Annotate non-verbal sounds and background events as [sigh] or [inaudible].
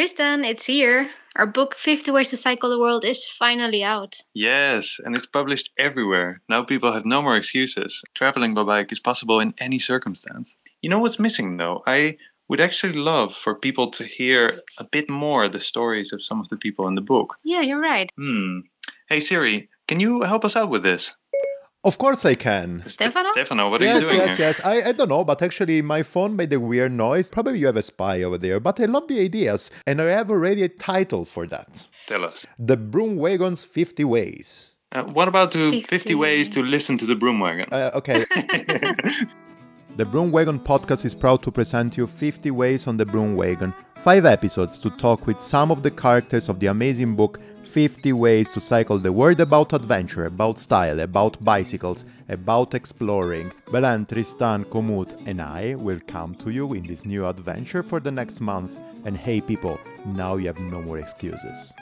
Tristan, it's here. Our book 50 Ways to Cycle the World is finally out. Yes, and it's published everywhere. Now people have no more excuses. Traveling by bike is possible in any circumstance. You know what's missing though? I would actually love for people to hear a bit more the stories of some of the people in the book. Yeah, you're right. Hmm. Hey Siri, can you help us out with this? Of course I can. Stefano? Stefano, what are yes, you doing yes, here? yes. I, I don't know, but actually my phone made a weird noise. Probably you have a spy over there, but I love the ideas, and I have already a title for that. Tell us. The Broom Wagon's 50 Ways. Uh, what about the 50. 50. ways to listen to the broom wagon? Uh, okay. [laughs] [laughs] the Broom Wagon podcast is proud to present you 50 Ways on the Broom Wagon. Five episodes to talk with some of the characters of the amazing book 50 Ways to Cycle the World about adventure, about style, about bicycles, about exploring. Belen, Tristan, Komut, and I will come to you in this new adventure for the next month. And hey, people, now you have no more excuses.